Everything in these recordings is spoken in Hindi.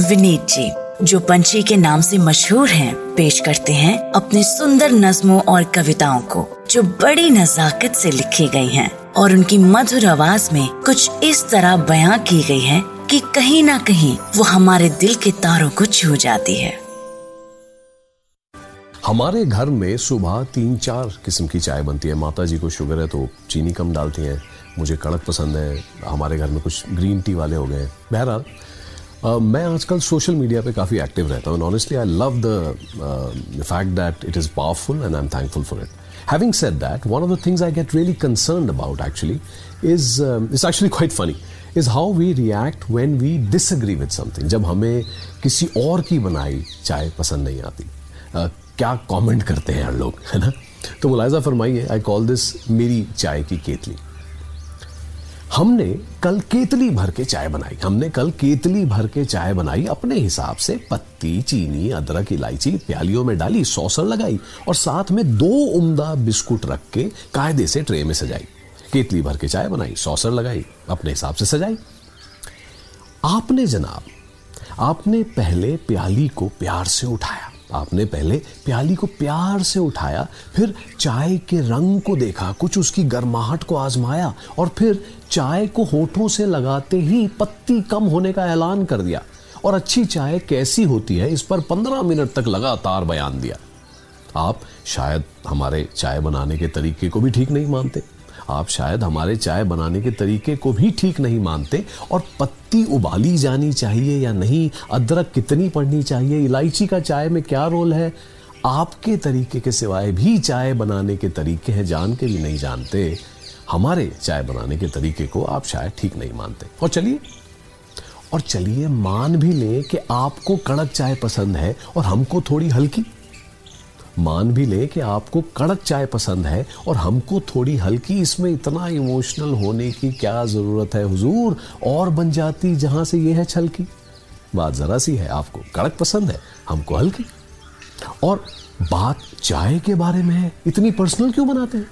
विनीत जी जो पंछी के नाम से मशहूर हैं, पेश करते हैं अपने सुंदर नज्मों और कविताओं को जो बड़ी नजाकत से लिखी गई हैं और उनकी मधुर आवाज़ में कुछ इस तरह बयां की गई है कि कहीं ना कहीं वो हमारे दिल के तारों को छू जाती है। हमारे घर में सुबह तीन चार किस्म की चाय बनती है। माता जी को शुगर है तो चीनी कम डालती हैं मुझे कड़क पसंद है हमारे घर में कुछ ग्रीन टी वाले हो गए बहरहाल Uh, मैं आजकल सोशल मीडिया पे काफ़ी एक्टिव रहता हूँ honestly I love the fact that it is powerful and I am thankful for it having said that one of the things I get really concern about actually is it's actually quite funny is how we react when we disagree with something जब हमें किसी और की बनाई चाय पसंद नहीं आती। Uh, क्या कमेंट करते हैं लोग है ना? तो मुलायजा फरमाइए आई कॉल दिस मेरी चाय की केतली। हमने कल केतली भर के चाय बनाई। हमने कल केतली भर के चाय बनाई। अपने हिसाब से पत्ती, चीनी, अदरक, इलायची प्यालियों में डाली, सौसर लगाई और साथ में दो उम्दा बिस्कुट रख के कायदे से ट्रे में सजाई। केतली भर के चाय बनाई, सौसर लगाई, अपने हिसाब से सजाई। आपने जनाब, आपने पहले प्याली को प्यार से उठाया। आपने पहले प्याली को प्यार से उठाया, फिर चाय के रंग को देखा, कुछ उसकी गर्माहट को आजमाया, और फिर चाय को होठों से लगाते ही पत्ती कम होने का ऐलान कर दिया। और अच्छी चाय कैसी होती है, इस पर पंद्रह मिनट तक लगातार बयान दिया। आप शायद हमारे चाय बनाने के तरीके को भी ठीक नहीं मानते। आप शायद हमारे चाय बनाने के तरीके को भी ठीक नहीं मानते और पत्ती उबाली जानी चाहिए या नहीं, अदरक कितनी पड़नी चाहिए, इलायची का चाय में क्या रोल है? आपके तरीके के सिवाय भी चाय बनाने के तरीके हैं जान के भी नहीं जानते। हमारे चाय बनाने के तरीके को आप शायद ठीक नहीं मानते। और चलिए और चलिए मान भी लें कि आपको कड़क चाय पसंद है और हमको थोड़ी हल्की मान भी ले कि आपको कड़क चाय पसंद है और हमको थोड़ी हल्की इसमें इतना इमोशनल होने की क्या ज़रूरत है, हुजूर? और बन जाती जहाँ से ये है छलकी। बात ज़रा सी है, आपको कड़क पसंद है, हमको हल्की। और बात चाय के बारे में है, इतनी पर्सनल क्यों बनाते हैं?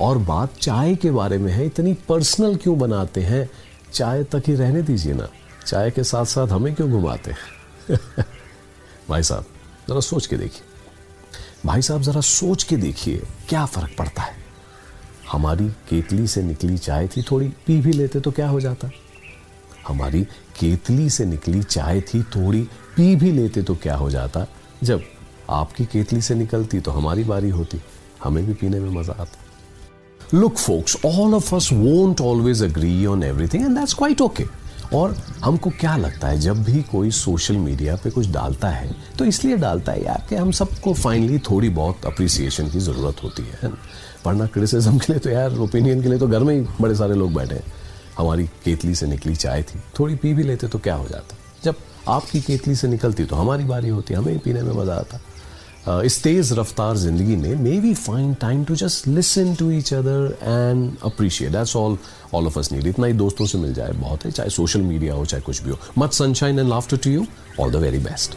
और बात चाय के बारे में है, इतनी पर्सनल क्यों बनाते हैं? चाय तक ही रहने दीजिए ना, चाय के साथ साथ हमें क्यों घुमाते हैं? भाई साहब, ज़रा सोच के देखिए। भाई साहब, ज़रा सोच के देखिए, क्या फ़र्क पड़ता है? हमारी केतली से निकली चाय थी थोड़ी, पी भी लेते तो क्या हो जाता? हमारी केतली से निकली चाय थी थोड़ी, पी भी लेते तो क्या हो जाता? जब आपकी केतली से निकलती तो हमारी बारी होती, हमें भी पीने में मज़ा आता। Look folks all of us always agree on everything and that's quite okay और हमको क्या लगता है, जब भी कोई सोशल मीडिया पे कुछ डालता है तो इसलिए डालता है यार कि हम सबको फाइनली थोड़ी बहुत अप्रिसिएशन की ज़रूरत होती है वरना क्रिटिसिज्म के लिए तो यार ओपिनियन के लिए तो घर में ही बड़े सारे लोग बैठे हैं। हमारी केतली से निकली चाय थी, थोड़ी पी भी लेते तो क्या हो जाता? जब आपकी केतली से निकलती तो हमारी बारी होती, हमें पीने में मज़ा आता। इस तेज़ रफ्तार ज़िंदगी में may we find time to just listen to each other and appreciate that's all all of us need इतना ही दोस्तों से मिल जाए, बहुत है, चाहे सोशल मीडिया हो, चाहे कुछ भी हो। Much sunshine and laughter to you all the very best